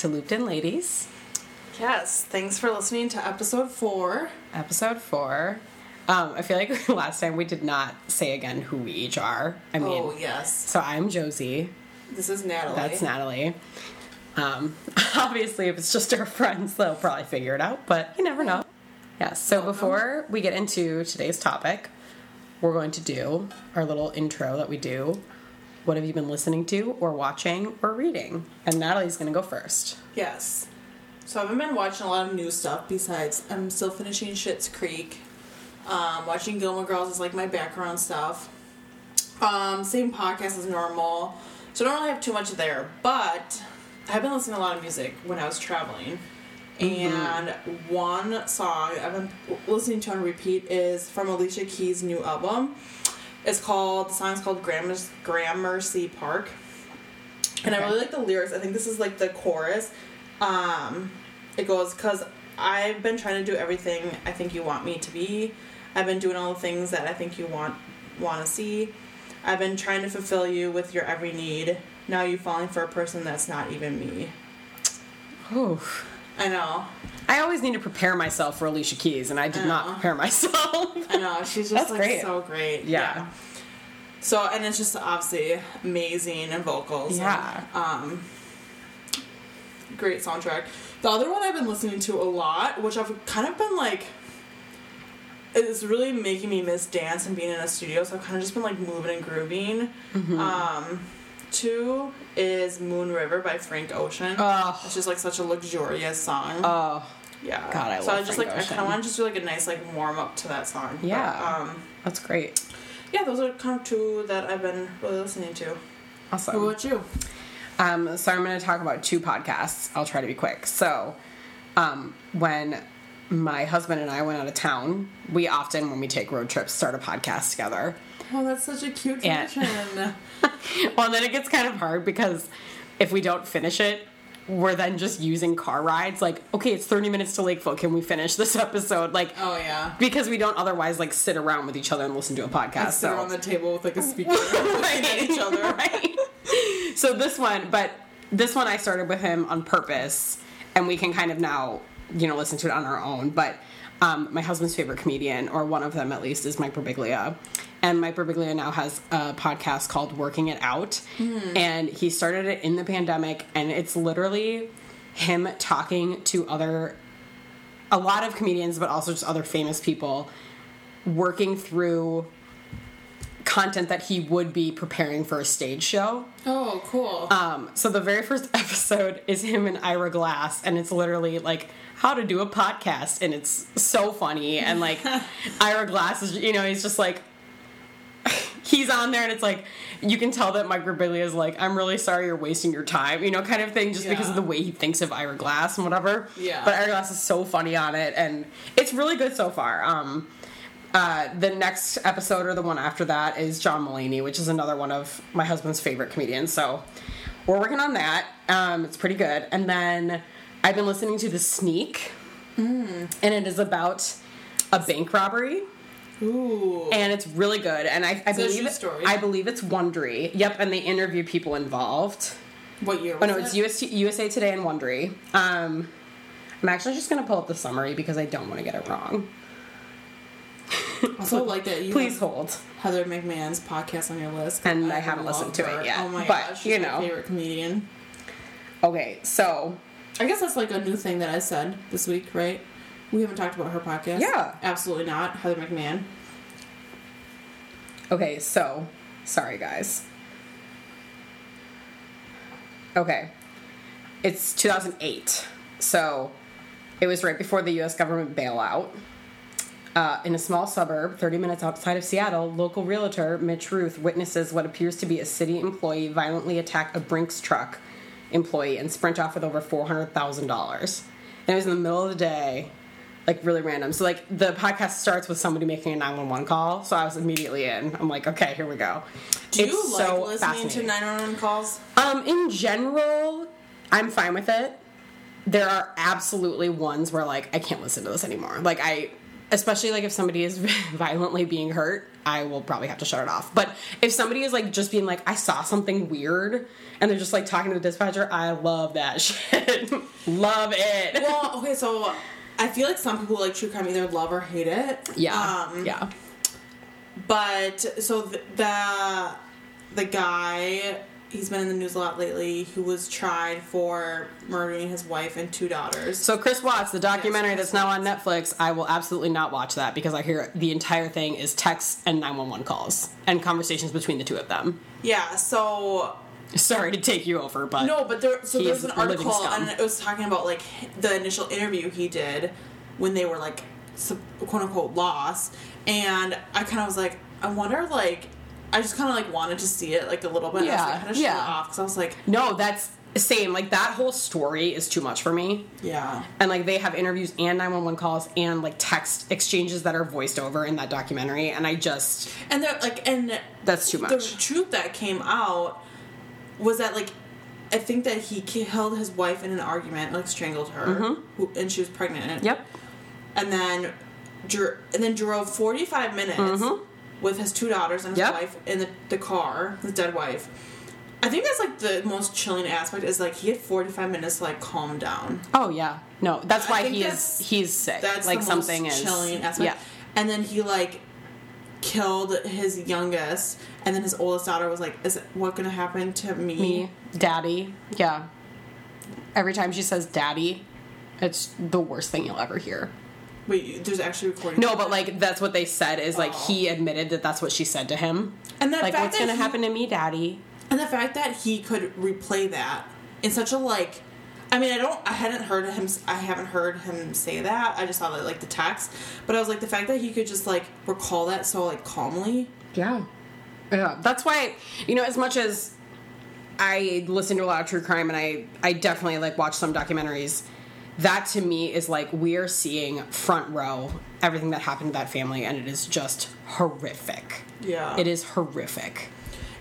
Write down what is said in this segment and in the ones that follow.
to Looped In Ladies, Yes, thanks for listening to episode four. episode four. Um, I feel like last time we did not say again who we each are. I mean, oh, yes. so I'm Josie. This is Natalie. That's Natalie. Um, obviously, if it's just our friends, they'll probably figure it out, but you never know. Yes. So before we get into today's topic, we're going to do our little intro that we do. What have you been listening to, or watching, or reading? And Natalie's going to go first. Yes. So I haven't been watching a lot of new stuff besides I'm still finishing Schitt's Creek. Um, watching Gilmore Girls is like my background stuff. Um, same podcast as normal. So I don't really have too much there. But I've been listening to a lot of music when I was traveling. And one song I've been listening to on repeat is from Alicia Keys' new album. It's called the song's called Grammar- Gramercy Park. And I really like the lyrics. I think this is like the chorus. Um, it goes, Cause I've been trying to do everything I think you want me to be. I've been doing all the things that I think you want want to see. I've been trying to fulfill you with your every need. Now you're falling for a person that's not even me. Oof. I know. I always need to prepare myself for Alicia Keys, and I did not prepare myself. I know. She's just That's like great. so great. Yeah. So and it's just obviously amazing in vocals. Yeah. And, um great soundtrack. The other one I've been listening to a lot, which I've kind of been like it's really making me miss dance and being in a studio, so I've kind of just been like moving and grooving. Mm-hmm. Um two is Moon River by Frank Ocean. Oh. It's just like such a luxurious song. Oh, yeah. God, I so love So I just Frank like I kinda wanna just do like a nice like warm up to that song. But, Yeah. um that's great. yeah, those are kind of two that I've been really listening to. Awesome. What about you? Um, so I'm going to talk about two podcasts. I'll try to be quick. So, um, when my husband and I went out of town, we often, when we take road trips, start a podcast together. Oh, that's such a cute tradition. Well, and then it gets kind of hard because if we don't finish it, we're then just using car rides. Like, okay, it's 30 minutes to Lakeville. Can we finish this episode? Like, oh yeah. because we don't otherwise like sit around with each other and listen to a podcast. Sit so on the table with like a speaker at each other. Right. So this one, but this one I started with him on purpose, and we can kind of now, you know, listen to it on our own. But um, my husband's favorite comedian, or one of them at least, is Mike Birbiglia. And Mike Birbiglia now has a podcast called Working It Out. And he started it in the pandemic, and it's literally him talking to other, a lot of comedians, but also just other famous people, working through content that he would be preparing for a stage show. Oh, cool. Um, so the very first episode is him and Ira Glass, and it's literally like how to do a podcast, and it's so funny. And like Ira Glass is, you know, he's just like he's on there, and it's like you can tell that Mike Birbiglia is like, I'm really sorry you're wasting your time, you know, kind of thing, just because of the way he thinks of Ira Glass and whatever. Yeah. But Ira Glass is so funny on it, and it's really good so far. Um, uh, the next episode or the one after that is John Mulaney, which is another one of my husband's favorite comedians. So we're working on that. Um, it's pretty good. And then I've been listening to The Sneak, and it is about a bank robbery, Ooh. and it's really good. And I, I Is it a believe? I believe it's Wondery. Yep, and they interview people involved. what year Oh no, it? it's US, USA Today and Wondery. Um, I'm actually just gonna pull up the summary because I don't want to get it wrong. also like that you Please hold. Heather McMahan's podcast on your list. And I haven't listened to it her. yet, Oh my but, gosh, you know. favorite comedian. Okay, so I guess that's like a new thing that I said this week, right? We haven't talked about her podcast. Yeah. Absolutely not. Heather McMahon. Okay, so sorry guys. Okay. It's 2008. So it was right before the US government bailout. Uh, in a small suburb, 30 minutes outside of Seattle, local realtor Mitch Ruth witnesses what appears to be a city employee violently attack a Brinks truck employee and sprint off with over $400,000. And it was in the middle of the day, like really random. So, like, the podcast starts with somebody making a 911 call. So I was immediately in. I'm like, okay, here we go. Do It's you like so listening to 911 calls? Um, in general, I'm fine with it. There are absolutely ones where like I can't listen to this anymore. Like I especially like if somebody is violently being hurt, I will probably have to shut it off. But if somebody is like just being like, I saw something weird, and they're just like talking to the dispatcher, I love that shit. love it. Well, okay, so I feel like some people like true crime either love or hate it. yeah, Um, yeah. But so the, the the guy he's been in the news a lot lately who was tried for murdering his wife and two daughters. So Chris Watts, the documentary Yes, that's now on Netflix, I will absolutely not watch that because I hear the entire thing is texts and 911 calls and conversations between the two of them. Yeah, so Sorry to take you over, but no, but there so there's an article and it was talking about like the initial interview he did when they were like quote unquote lost, and I kind of was like, I wonder like. I just kind of like wanted to see it like a little bit. Yeah, I kind of shut yeah. off because I was like, no, that's same. Like that whole story is too much for me. yeah, And like they have interviews and 911 calls and like text exchanges that are voiced over in that documentary, and I just and they're like, and that's too much. the truth that came out was that like I think that he killed his wife in an argument, like strangled her, who, and she was pregnant. Mm-hmm. Yep. And then, dr- and then drove forty five minutes with his two daughters and his. Yep. wife in the, the car, his dead wife. I think that's like the most chilling aspect is like he had forty five minutes to like calm down. Oh yeah. No, that's why he is that's- he's sick. That's like the something is chilling aspect. Yeah. And then he like killed his youngest, and then his oldest daughter was like, "Is it, what gonna happen to me?" Me, daddy. Yeah. Every time she says daddy, it's the worst thing you'll ever hear. Wait, there's actually recording. No, but like that's what they said is like Oh. he admitted that that's what she said to him. and the Like fact what's that gonna he- happen to me, daddy? And the fact that he could replay that in such a like, I mean, I don't, I hadn't heard him, I haven't heard him say that. I just saw that like the text, but I was like, the fact that he could just like recall that so like calmly. Yeah. Yeah. That's why you know, as much as I listen to a lot of true crime and I I definitely like watch some documentaries, that to me is like we're seeing front row everything that happened to that family and it is just horrific. Yeah, It is horrific.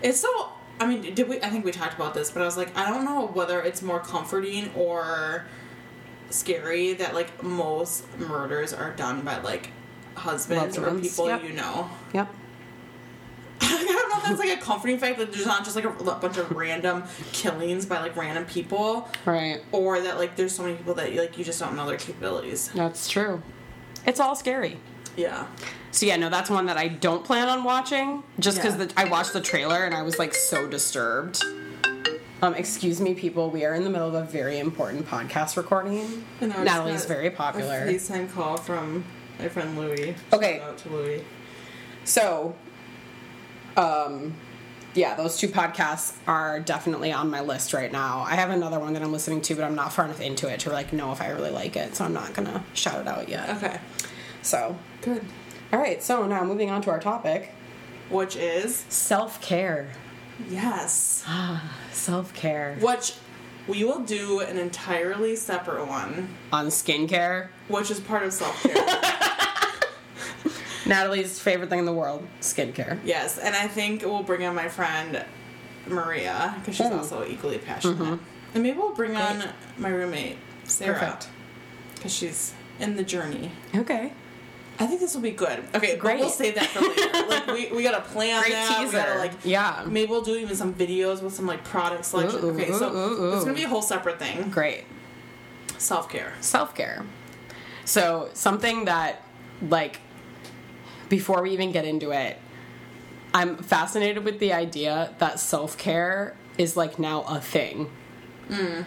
It's so. I mean, did we? I think we talked about this, but I was like, I don't know whether it's more comforting or scary that like most murders are done by like husbands or people yep. you know. Yep. I don't know if that's like a comforting fact that there's not just like a, a bunch of random killings by like random people, Right. or that like there's so many people that like you just don't know their capabilities. That's true. It's all scary. Yeah. So yeah, no, that's one that I don't plan on watching, just because Yeah. I watched the trailer and I was like so disturbed. Um, excuse me, people. We are in the middle of a very important podcast recording. And I Natalie's very popular. A FaceTime call from my friend Louie. Okay. Shout out to Louie. So, um, yeah, those two podcasts are definitely on my list right now. I have another one that I'm listening to, but I'm not far enough into it to like know if I really like it, so I'm not gonna shout it out yet. Okay. So, Good. all right. So now moving on to our topic: Which is self care. yes. Ah, Self care Which we will do an entirely separate one, on skincare. which is part of self care. Natalie's favorite thing in the world: skincare. yes, and I think we'll bring on my friend Maria because she's Mm. also equally passionate. And maybe we'll bring on my roommate Sarah because she's in the journey. Okay. I think this will be good. Okay, Great. We'll save that for later. like we, we gotta plan Great that. We teaser. gotta like Yeah. Maybe we'll do even some videos with some like product selection. Ooh, okay, so ooh, ooh, it's gonna be a whole separate thing. Great. Self care. self care. So, something that, like, before we even get into it, I'm fascinated with the idea that self care is, like, now a thing. Mm.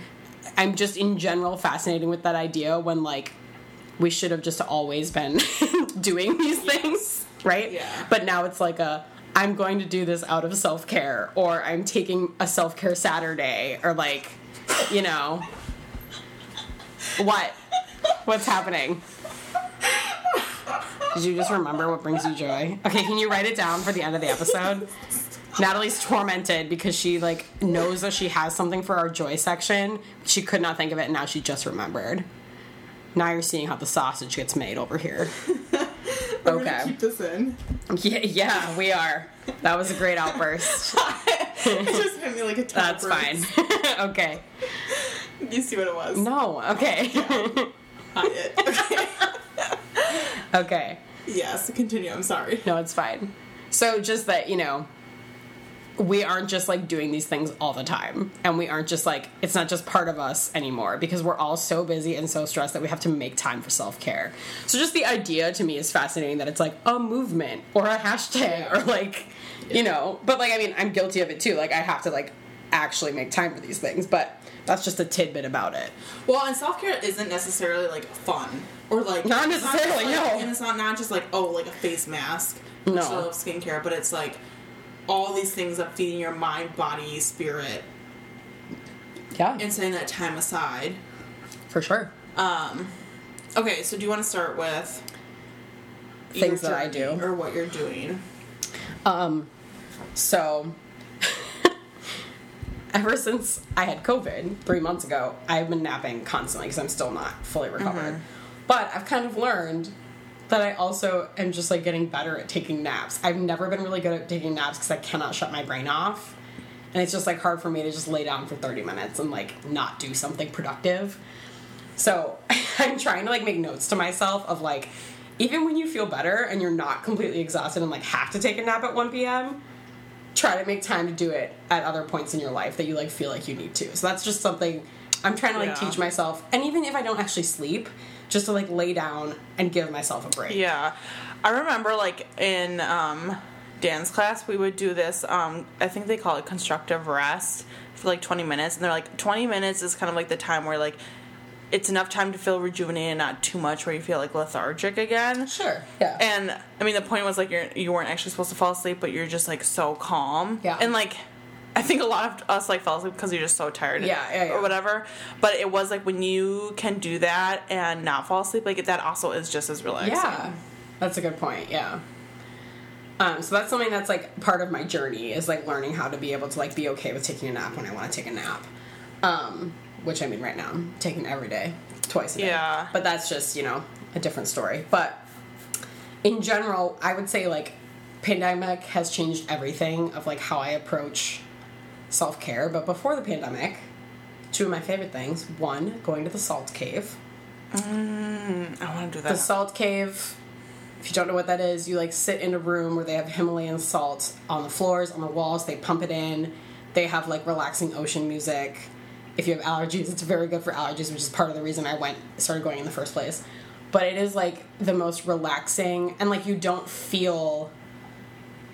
I'm just in general fascinated with that idea when, like, we should have just always been doing these things, right? Yeah. But now it's like a, I'm going to do this out of self care, or I'm taking a self care Saturday, or like, you know. What? What's happening? Did you just remember what brings you joy? Okay, can you write it down for the end of the episode? Natalie's tormented because she like knows that she has something for our joy section. She could not think of it, and now she just remembered. Now you're seeing how the sausage gets made over here. Okay. keep this in. Yeah, yeah, we are. That was a great outburst. it just hit me like a ton That's fine. okay. You see what it was? No. Okay. Not it. Okay. Okay. Yes, continue. I'm sorry. No, it's fine. So just that, you know, we aren't just like doing these things all the time. And we aren't just like, it's not just part of us anymore because we're all so busy and so stressed that we have to make time for self care. So just the idea to me is fascinating that it's like a movement or a hashtag or like, you know, but like, I mean, I'm guilty of it too. Like, I have to like actually make time for these things, but that's just a tidbit about it. Well, and self care isn't necessarily like fun or like Not necessarily, like- no. and it's not not just like oh like a face mask, No. of skincare, but it's like all these things that feeding your mind, body, spirit, Yeah, and setting that time aside. for sure. Um, okay, so do you want to start with Things that I do. or what you're doing? Um, so ever since I had COVID three months ago, I've been napping constantly because I'm still not fully recovered. But I've kind of learned that I also am just like getting better at taking naps. I've never been really good at taking naps because I cannot shut my brain off. And it's just like hard for me to just lay down for 30 minutes and like not do something productive. So I'm trying to like make notes to myself of like, even when you feel better and you're not completely exhausted and like have to take a nap at 1 p.m., try to make time to do it at other points in your life that you like feel like you need to. So that's just something I'm trying to like Yeah. teach myself. And even if I don't actually sleep, just to like lay down and give myself a break. Yeah, I remember like in um, dance class we would do this. Um, I think they call it constructive rest for like 20 minutes, and they're like 20 minutes is kind of like the time where like it's enough time to feel rejuvenated, not too much where you feel like lethargic again. Sure. Yeah. And I mean, the point was like you're you weren't actually supposed to fall asleep, but you're just like so calm. Yeah. And like, I think a lot of us like fell asleep because you're just so tired. Yeah, yeah, yeah. Or whatever. But it was like when you can do that and not fall asleep, like that also is just as relaxing. Yeah, that's a good point. Yeah. Um, so that's something that's like part of my journey is like learning how to be able to like be okay with taking a nap when I want to take a nap. Um, which I mean, right now I'm taking every day, twice a day. Yeah. But that's just you know a different story. But in general, I would say like pandemic has changed everything of like how I approach self care. But before the pandemic, two of my favorite things: one, going to the salt cave. Mm, I want to do that. The salt cave, if you don't know what that is, you like sit in a room where they have Himalayan salt on the floors, on the walls, they pump it in. They have like relaxing ocean music. If you have allergies, it's very good for allergies, which is part of the reason I went started going in the first place. But it is like the most relaxing and like you don't feel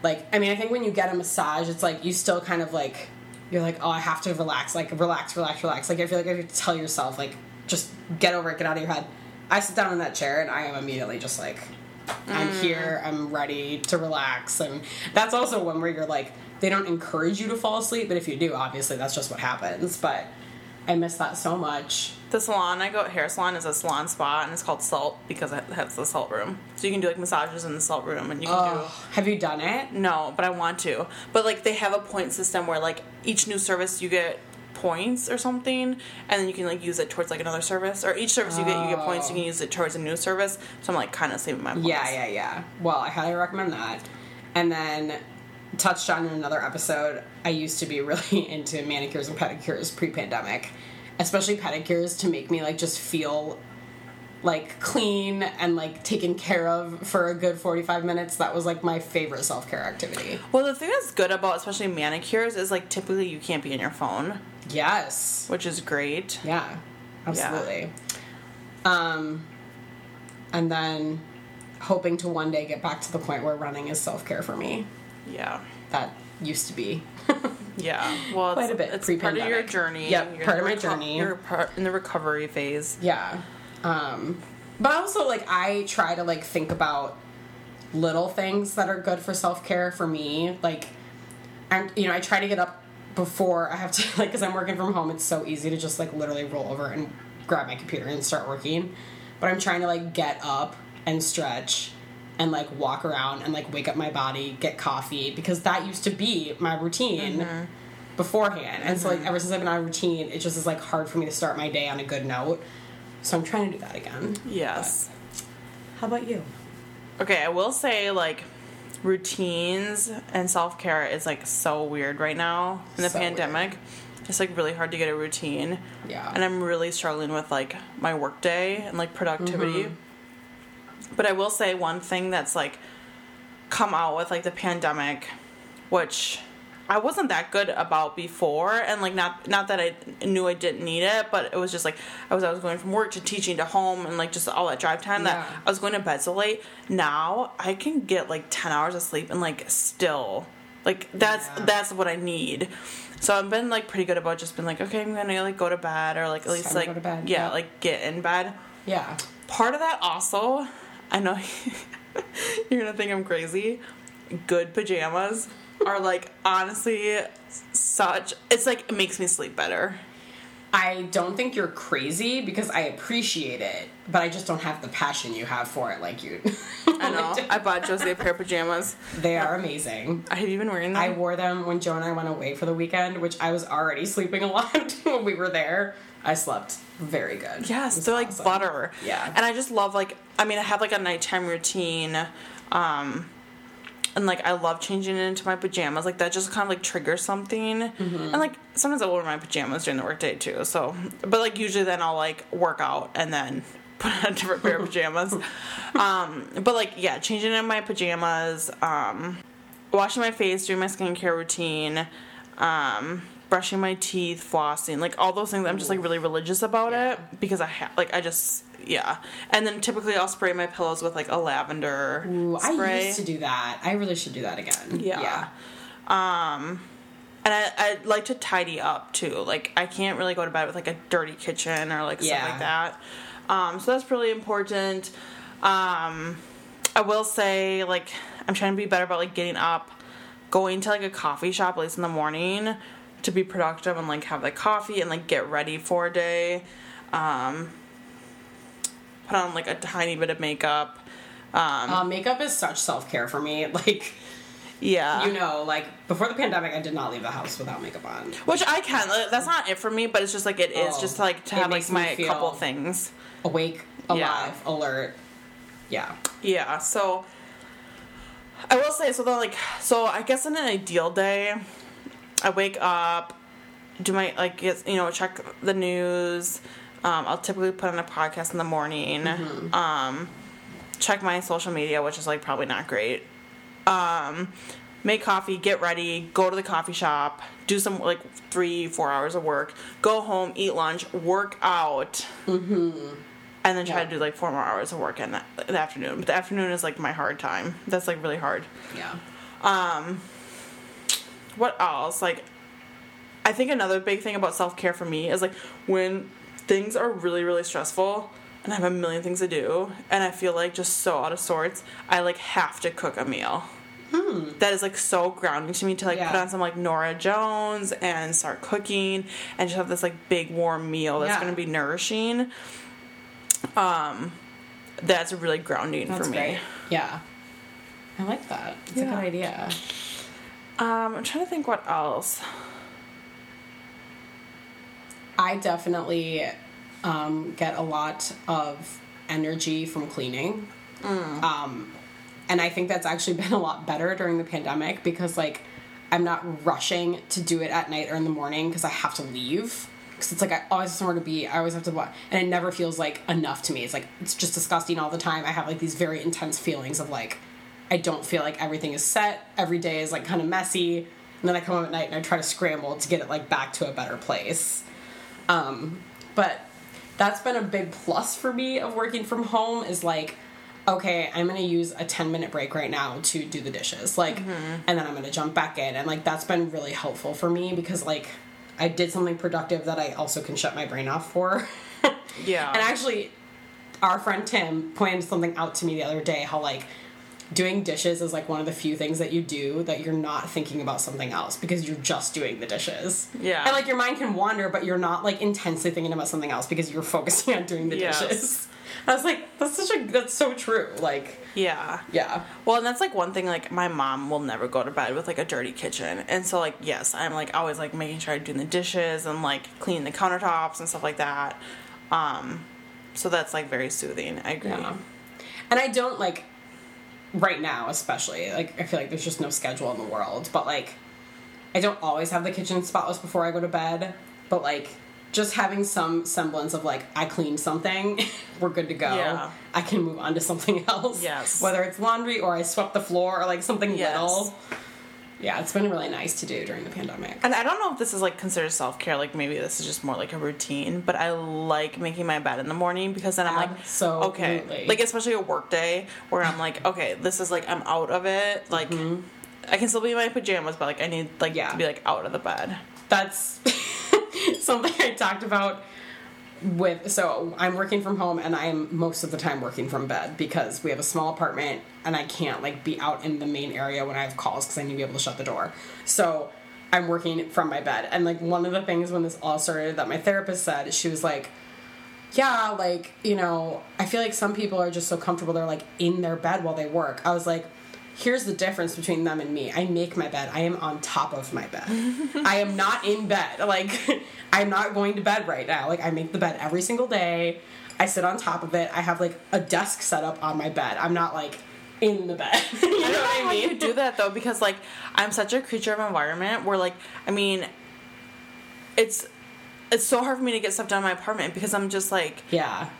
like I mean, I think when you get a massage, it's like you still kind of like you're like, oh, I have to relax, like relax, relax, relax. Like I feel like I have to tell yourself, like, just get over it, get out of your head. I sit down in that chair and I am immediately just like, I'm mm. here, I'm ready to relax, and that's also one where you're like, they don't encourage you to fall asleep, but if you do, obviously that's just what happens. But I miss that so much. The salon I go at hair salon is a salon spa and it's called Salt because it has the salt room. So you can do like massages in the salt room and you can Oh, have you done it? no, but I want to. But like they have a point system where like each new service you get points or something and then you can like use it towards like another service or each service you get you get points you can oh. use it towards a new service so i'm like kind of saving my points Yeah, yeah, yeah. Well, I highly recommend that. And then touched on in another episode, I used to be really into manicures and pedicures pre-pandemic, especially pedicures to make me like just feel like clean and like taken care of for a good 45 minutes. That was like my favorite self-care activity. well the thing that's good about especially manicures is like typically you can't be in your phone Yes. which is great Yeah. Absolutely. Um and then hoping to one day get back to the point where running is self-care for me. Yeah That used to be yeah well Quite it's, a bit it's part of your pre-pandemic. journey Yep, You're part of my reco- journey. you're part in the recovery phase Yeah. Um, but also, like, I try to, like, think about little things that are good for self care for me. Like, and you know, I try to get up before I have to, like, because I'm working from home, it's so easy to just, like, literally roll over and grab my computer and start working. But I'm trying to, like, get up and stretch and, like, walk around and, like, wake up my body, get coffee, because that used to be my routine mm-hmm. beforehand. And so like mm-hmm. ever since I've been on a routine, it just is like hard for me to start my day on a good note. So I'm trying to do that again. yes How about you? Okay, I will say like routines and self care is like so weird right now in the So pandemic. It's like really hard to get a routine. Yeah. And I'm really struggling with like my work day and like productivity. Mm-hmm. But I will say one thing that's like come out with like the pandemic, which I wasn't that good about before, and like not not that I knew I didn't need it, but it was just like I was I was going from work to teaching to home and like just all that drive time that I was going to bed so late. Now I can get like ten hours of sleep and like still like that's Yeah. that's what I need. So I've been like pretty good about just being like okay I'm gonna like go to bed or like at least like go to bed, yeah yeah. like get in bed. Yeah. Part of that also, I know you're gonna think I'm crazy. Good pajamas are like honestly such. It's like it makes me sleep better. I don't think you're crazy because I appreciate it, but I just don't have the passion you have for it like you. I know. I bought Josie a pair of pajamas. they are amazing. Have you been wearing them? I wore them when Joe and I went away for the weekend, which I was already sleeping a lot when we were there. I slept very good. Yes, they're like awesome. butter. Yeah. And I just love like I mean I have like a nighttime routine. Um and like I love changing it into my pajamas. Like that just kind of like triggers something. Mm-hmm. And like sometimes I'll wear my pajamas during the workday too. So but like usually then I'll like work out and then put on a different pair of pajamas. um but like yeah, changing in my pajamas, um washing my face, doing my skincare routine, um, brushing my teeth, flossing, like all those things. I'm just like really religious about Yeah. it because I have, like I just yeah. And then typically I'll spray my pillows with like a lavender Ooh, spray. I used to do that. I really should do that again. Yeah. Yeah. Um, and I I like to tidy up too. Like I can't really go to bed with like a dirty kitchen or like stuff Yeah. like that. Um, so that's really important. Um, I will say like I'm trying to be better about like getting up, going to like a coffee shop at least in the morning to be productive and like have like coffee and like get ready for a day. Um, put on like a tiny bit of makeup. Um, Uh, makeup is such self care for me. Like, yeah. you know, like before the pandemic, I did not leave the house without makeup on. Which I can. like, That's not it for me, but it's just like it is Oh, just like to have like my couple things. Awake, Yeah. alive, alert. Yeah. Yeah. So I will say so. Though, like, so I guess in an ideal day, I wake up, do my like get, you know check the news. Um, I'll typically put on a podcast in the morning. Mm-hmm. Um, check my social media, which is like probably not great. Um, make coffee, get ready, go to the coffee shop, do some like three, four hours of work, go home, eat lunch, work out, and then try Yeah. to do like four more hours of work in the, in the afternoon. But the afternoon is like my hard time. That's like really hard. Yeah. Um, what else? Like, I think another big thing about self care for me is like when things are really, really stressful and I have a million things to do and I feel like just so out of sorts, I like have to cook a meal. That is like so grounding to me to like put on some like Norah Jones and start cooking and just have this like big warm meal that's Yeah. going to be nourishing. Um, that's really grounding That's for me. great. Yeah. I like that. It's a good idea. Um, I'm trying to think what else. I definitely um, get a lot of energy from cleaning. Um, and I think that's actually been a lot better during the pandemic because, like, I'm not rushing to do it at night or in the morning because I have to leave. Because it's like I always have somewhere to be. I always have to watch, and it never feels like enough to me. It's like it's just disgusting all the time. I have like these very intense feelings of like I don't feel like everything is set. Every day is like kind of messy, and then I come home at night and I try to scramble to get it like back to a better place. Um, but that's been a big plus for me of working from home is like, okay, I'm gonna use a 10 minute break right now to do the dishes. Like, and then I'm gonna jump back in. And like, that's been really helpful for me because like, I did something productive that I also can shut my brain off for. Yeah. And actually, our friend Tim pointed something out to me the other day how, like, doing dishes is like one of the few things that you do that you're not thinking about something else because you're just doing the dishes. Yeah. And, like, your mind can wander, but you're not, like, intensely thinking about something else because you're focusing on doing the Yes. dishes. I was like, that's such a, that's so true. Like, yeah. yeah. Well, and that's like one thing. Like my mom will never go to bed with like a dirty kitchen, and so like yes, I'm like always like making sure I'm doing the dishes and like cleaning the countertops and stuff like that. Um, so that's like very soothing. I agree. Yeah. And I don't like right now especially like I feel like there's just no schedule in the world, but like I don't always have the kitchen spotless before I go to bed, but like just having some semblance of like I cleaned something, we're good to go. Yeah. I can move on to something else. Yes. Whether it's laundry or I swept the floor or like something Yes. little. Yeah, it's been really nice to do during the pandemic. And I don't know if this is like considered self care. Like maybe this is just more like a routine. But I like making my bed in the morning because then I'm like, so okay, like especially a work day where I'm like, okay, this is like I'm out of it. Like I can still be in my pajamas, but like I need like Mm-hmm. Yeah. to be like out of the bed. That's something I talked about with so I'm working from home and I'm most of the time working from bed because we have a small apartment and I can't like be out in the main area when I have calls because I need to be able to shut the door. So I'm working from my bed. And like one of the things when this all started that my therapist said, she was like, yeah, like, you know, I feel like some people are just so comfortable they're like in their bed while they work. I was like, here's the difference between them and me. I make my bed. I am on top of my bed. I am not in bed. Like I'm not going to bed right now. Like I make the bed every single day. I sit on top of it. I have like a desk set up on my bed. I'm not like in the bed. you know I know what I mean? you do that though, because like I'm such a creature of environment where like I mean, it's it's so hard for me to get stuff done in my apartment because I'm just like Yeah.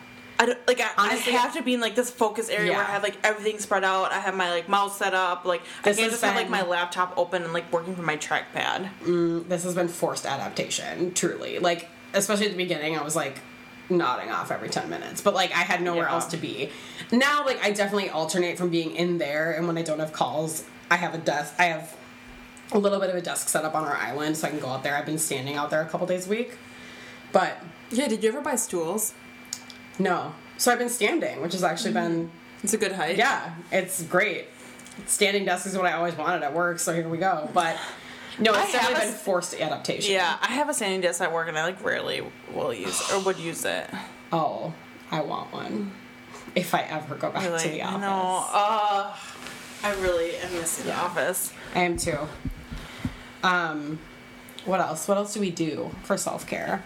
I don't like I, Honestly- I have to be in like this focus area where I have like everything spread out. I have my like mouse set up. Like I can't has just have like my laptop open and like working from my trackpad. Mm, this has been forced adaptation truly like especially at the beginning i was like nodding off every 10 minutes but like i had nowhere Yeah. else to be now like i definitely alternate from being in there and when i don't have calls i have a desk i have a little bit of a desk set up on our island so i can go out there i've been standing out there a couple days a week but Yeah, did you ever buy stools? No so i've been standing which has actually been It's a good height. yeah it's great standing desk is what i always wanted at work so here we go but no it's have definitely been s- forced adaptation Yeah, I have a standing desk at work and I like rarely will use or would use it. Oh, I want one. If I ever go back to the office. know. Uh, I really am missing the office. I am too. Um, what else? What else do we do for self care?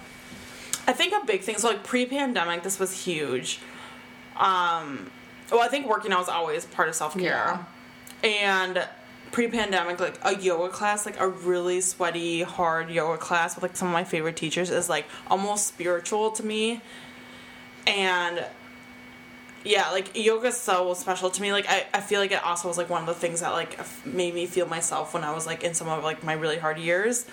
I think a big thing. So like pre-pandemic, this was huge. Um, well, I think working out was always part of self care, and pre-pandemic, like a yoga class, like a really sweaty, hard yoga class with like some of my favorite teachers is like almost spiritual to me, and yeah, like yoga is so special to me. Like I, I feel like it also was like one of the things that like made me feel myself when I was like in some of like my really hard years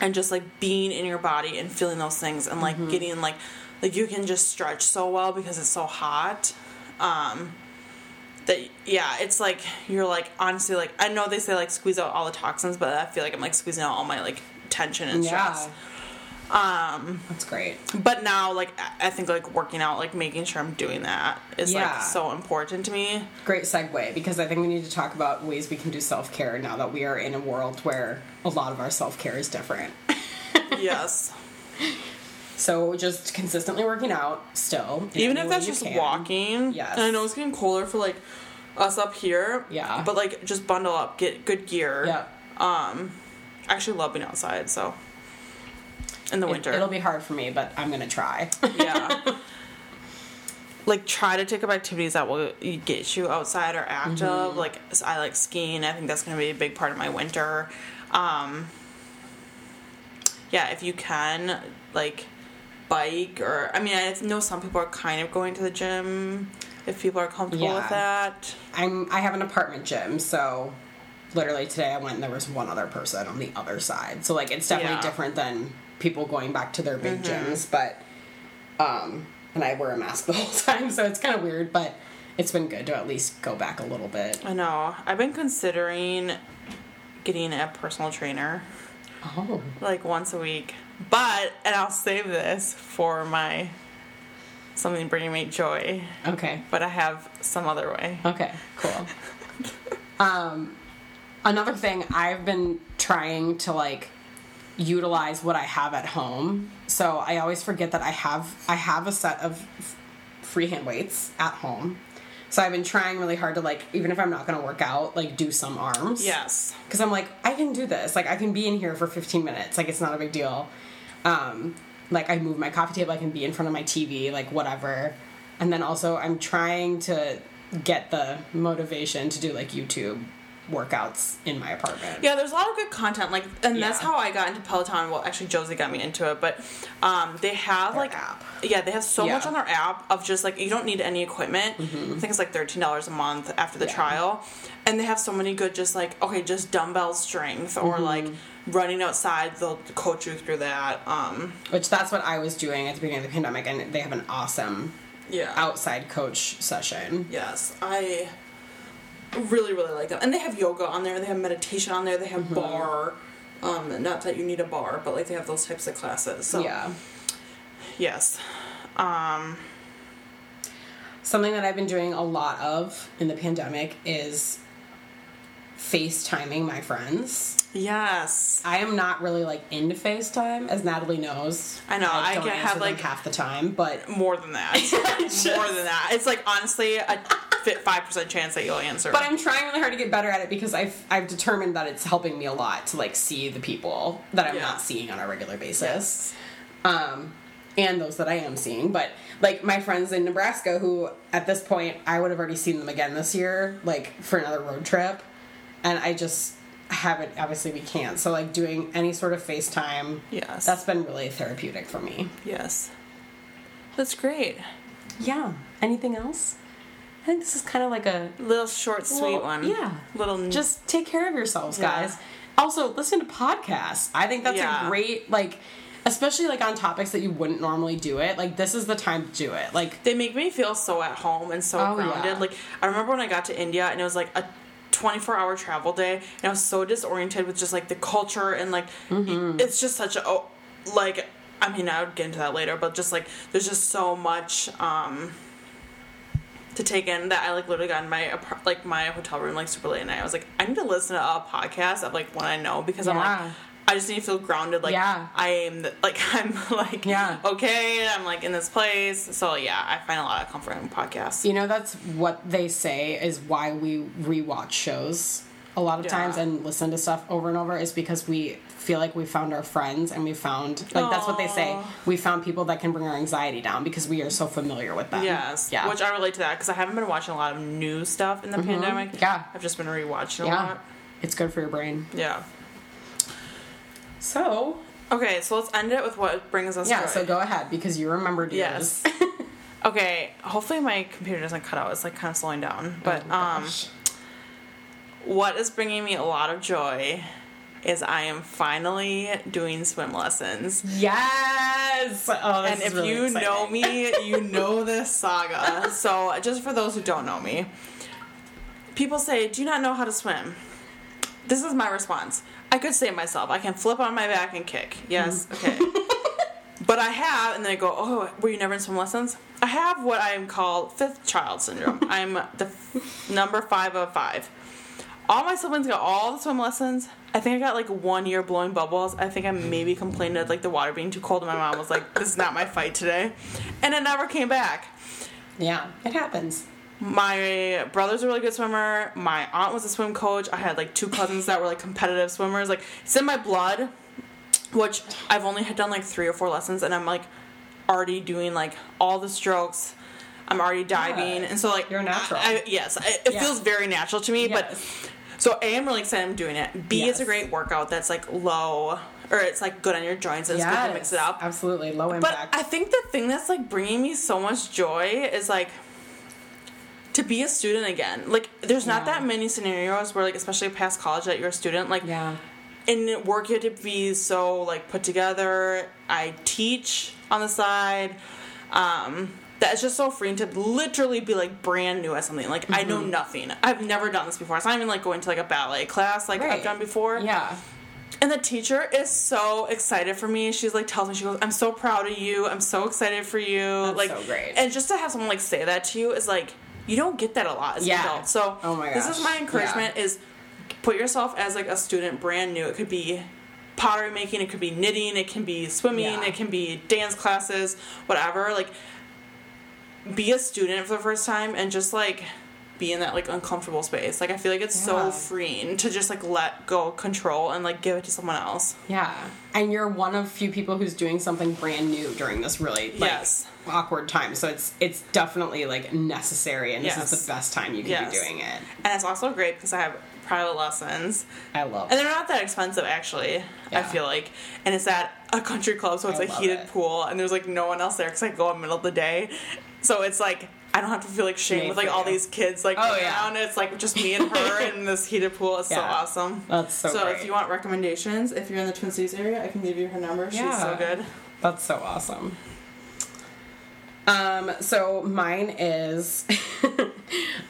and just like being in your body and feeling those things and like getting like like you can just stretch so well because it's so hot um that yeah it's like you're like honestly like i know they say like squeeze out all the toxins but i feel like i'm like squeezing out all my like tension and stress um that's great. but now like I- think like working out like making sure i'm doing that is Yeah. like so important to me Great segue because I think we need to talk about ways we can do self care now that we are in a world where a lot of our self care is different. yes So just consistently working out still. even if that's just can. walking. Yes. And I know it's getting colder for like us up here. Yeah. But like just bundle up, get good gear. Yeah. Um I actually love being outside, so in the winter. it'll be hard for me, but I'm gonna try. yeah. like try to take up activities that will get you outside or active. Mm-hmm. Like I like skiing. I think that's going to be a big part of my winter. Um, yeah, if you can, like bike or I mean, I know some people are kind of going to the gym if people are comfortable with that. I'm I have an apartment gym, so literally today I went and there was one other person on the other side. So like it's definitely Yeah. Different than people going back to their big gyms, but um and I wear a mask the whole time, so it's kind of weird, but it's been good to at least go back a little bit. I know. I've been considering getting a personal trainer. Oh. like once a week. But and I'll save this for my something bringing me joy. Okay. But I have some other way. Okay, cool. um, another thing I've been trying to like utilize what I have at home. So I always forget that I have I have a set of f- freehand weights at home. So I've been trying really hard to like even if I'm not going to work out, like do some arms. Yes. Cuz I'm like I can do this. Like I can be in here for 15 minutes. Like it's not a big deal. Um like I move my coffee table, I can be in front of my TV, like whatever. And then also I'm trying to get the motivation to do like YouTube workouts in my apartment. Yeah, there's a lot of good content, like, and that's how I got into Peloton. Well, actually, Josie got me into it, but um, they have Their like, app. yeah, they have so Yeah. much on their app of just like you don't need any equipment. I think it's like thirteen dollars a month after the Mm-hmm. Yeah. trial, and they have so many good, just like okay, just dumbbell strength or Mm-hmm. like running outside. They'll coach you through that. Um, Which that's what I was doing at the beginning of the pandemic, and they have an awesome yeah, outside coach session. Yes, I really really like them, and they have yoga on there. They have meditation on there. They Mm-hmm. have bar. Um, not that you need a bar, but like they have those types of classes. So Yeah. yes, um, Something that I've been doing a lot of in the pandemic is FaceTiming my friends. yes. I am not really like into FaceTime, as Natalie knows. I know, I don't can have, like- half the time, but More than that. Just- More than that. It's like honestly a five percent chance that you'll answer. but I'm trying really hard to get better at it because I've I've determined that it's helping me a lot to like see the people that I'm Yeah. not seeing on a regular basis. Um and those that I am seeing, but like my friends in Nebraska who at this point I would have already seen them again this year like for another road trip and I just haven't obviously we can't. So like doing any sort of FaceTime yes. that's been really therapeutic for me. yes. That's great. Yeah. Anything else? I think this is kind of like a Little short, sweet Well, one. yeah. Little just take care of yourselves, Yeah. guys. Also, listen to podcasts. I think that's Yeah. a great like especially like on topics that you wouldn't normally do it. Like this is the time to do it. Like they make me feel so at home and so Oh, grounded. yeah. Like I remember when I got to India and it was like a 24 hour travel day and I was so disoriented with just like the culture and like Mm-hmm. it's just such a oh, like I mean I would get into that later but just like there's just so much um to take in that I like literally got in my like my hotel room like super late at night. I was like I need to listen to a podcast of like what I know because I'm like I just need to feel grounded like Yeah. I am the, like I'm like Yeah. okay I'm like in this place so yeah I find a lot of comfort in podcasts you know that's what they say is why we rewatch shows a lot of Yeah. times and listen to stuff over and over is because we feel like we found our friends and we found like that's what they say. We found people that can bring our anxiety down because we are so familiar with them. yes Yeah. which I relate to that because I haven't been watching a lot of new stuff in the pandemic Mm-hmm. Yeah. I've just been rewatching a yeah. lot It's good for your brain. yeah So okay so let's end it with what brings us yeah, joy. so go ahead because you remembered yours. Yes. okay. Hopefully my computer doesn't cut out. It's like kind of slowing down. But Oh um, gosh. What is bringing me a lot of joy is I am finally doing swim lessons. Yes. Oh, and if really you exciting. know me, you know this saga. So just for those who don't know me, people say, "Do you not know how to swim?" This is my response. I could say myself. I can flip on my back and kick. Yes, mm. okay. but I have, and they go, "Oh, were you never in swim lessons?" I have what I am called fifth child syndrome. I'm the f- number five of five. All my siblings got all the swim lessons. I think I got like one year blowing bubbles. I think I maybe complained of like the water being too cold, and my mom was like, "This is not my fight today," and it never came back. Yeah, it happens. My brother's a really good swimmer. My aunt was a swim coach. I had like two cousins that were like competitive swimmers. Like it's in my blood, which I've only had done like three or four lessons, and I'm like already doing like all the strokes. I'm already diving, Yeah. and so like You're natural. I, yes, I, it Yeah. feels very natural to me. Yes. But so A, I'm really excited I'm doing it. B, is a great workout that's like low, or it's like good on your joints. And it's good to mix it up. Absolutely, low impact. But. I think the thing that's like bringing me so much joy is like to be a student again. Like, there's not Yeah. that many scenarios where, like, especially past college, that you're a student. Like, yeah. in work, you have to be so like put together. I teach on the side. Um, that's just so freeing to literally be like brand new at something. Like I Mm-hmm. know nothing. I've never done this before. It's not even like going to like a ballet class like I've done before. Yeah. And the teacher is so excited for me. She's like tells me she goes, "I'm so proud of you. I'm so excited for you." That's like so great. And just to have someone like say that to you is like you don't get that a lot as Yeah. an adult. So Oh my this is my encouragement: is put yourself as like a student, brand new. It could be pottery making, it could be knitting, it can be swimming, Yeah. it can be dance classes, whatever. Like be a student for the first time and just like be in that like uncomfortable space. Like I feel like it's so freeing to just like let go of control and like give it to someone else. Yeah. And you're one of few people who's doing something brand new during this really like, Yes. awkward time. So it's it's definitely like necessary and this Yes. is the best time you can Yes. be doing it. And it's also great because I have private lessons. I love. And they're not that expensive, actually. I feel like, and it's at a country club, so it's I a heated it. pool, and there's like no one else there because I go in the middle of the day, so it's like I don't have to feel like shame with like all you. these kids like Oh, yeah. around. It's like just me and her in this heated pool. It's so awesome. That's so So if you want recommendations, if you're in the Twin Cities area, I can give you her number. She's Yeah. so good. That's so awesome. Um, so mine is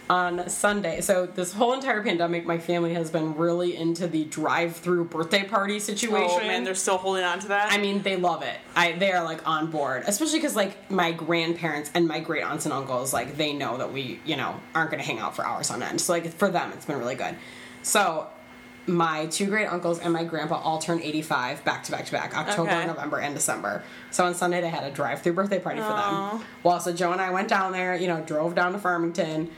on Sunday. So this whole entire pandemic, my family has been really into the drive-through birthday party situation. Oh man, they're still holding on to that. I mean, they love it. I they are like on board, especially because like my grandparents and my great aunts and uncles, like they know that we, you know, aren't going to hang out for hours on end. So like for them, it's been really good. So my two great uncles and my grandpa all turned 85 back to back to back October, Okay. November, and December. So on Sunday they had a drive-through birthday party for them. Well, so Joe and I went down there, you know, drove down to Farmington,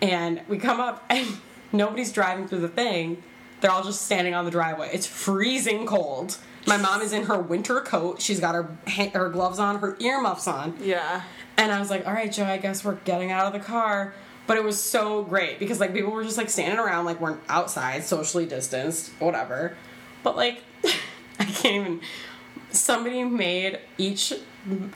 and we come up and nobody's driving through the thing. They're all just standing on the driveway. It's freezing cold. My mom is in her winter coat. She's got her her gloves on, her earmuffs on. yeah. And I was like, all right, Joe, I guess we're getting out of the car. But it was so great because like people were just like standing around, like we're outside, socially distanced, whatever. But like, I can't even. Somebody made each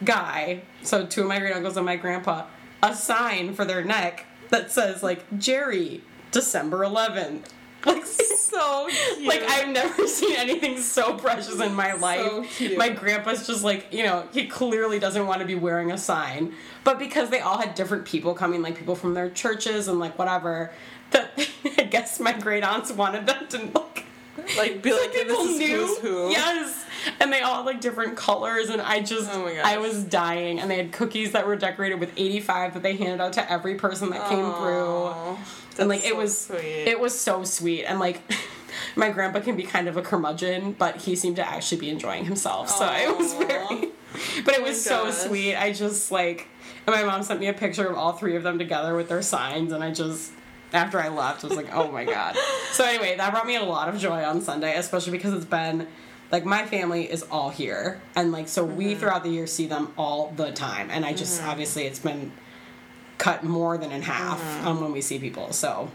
guy, so two of my great uncles and my grandpa, a sign for their neck that says like Jerry, December 11th. Like So cute. like I've never seen anything so precious in my life. cute. My grandpa's just like, you know, he clearly doesn't want to be wearing a sign. But because they all had different people coming, like people from their churches and like whatever, that I guess my great aunts wanted them to look like be like people this is knew. who. Yes. And they all had like different colors and I just Oh my. I was dying. And they had cookies that were decorated with 85 that they handed out to every person that came through. And like that's it was sweet. it was so sweet. And like my grandpa can be kind of a curmudgeon but he seemed to actually be enjoying himself. So it was very but it Oh was so sweet. I just like and my mom sent me a picture of all three of them together with their signs and i just after i left i was like oh my god. So anyway that brought me a lot of joy on sunday especially because it's been like my family is all here and like so we Mm-hmm. throughout the year see them all the time and i just obviously it's been cut more than in half um, when we see people. So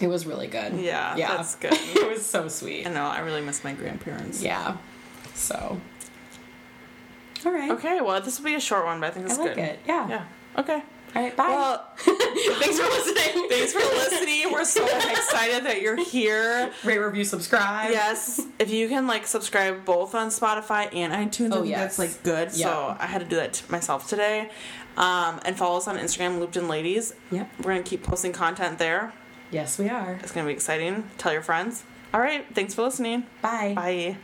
it was really good. Mm-hmm. Yeah, yeah, that's good. it was so sweet. I know. I really miss my grandparents. Yeah. So. All right. Okay, well, this will be a short one, but I think it's I like good. it. Yeah. Yeah. Okay. All right. Bye. Well, thanks for listening. thanks for listening. We're so excited that you're here. Rate, review, subscribe. Yes, if you can like subscribe both on Spotify and iTunes, I Oh, think yes. that's like good. Yeah. So I had to do that myself today. Um, and follow us on Instagram, Looped in Ladies. Yep. We're gonna keep posting content there. Yes, we are. It's gonna be exciting. Tell your friends. All right. Thanks for listening. Bye. Bye.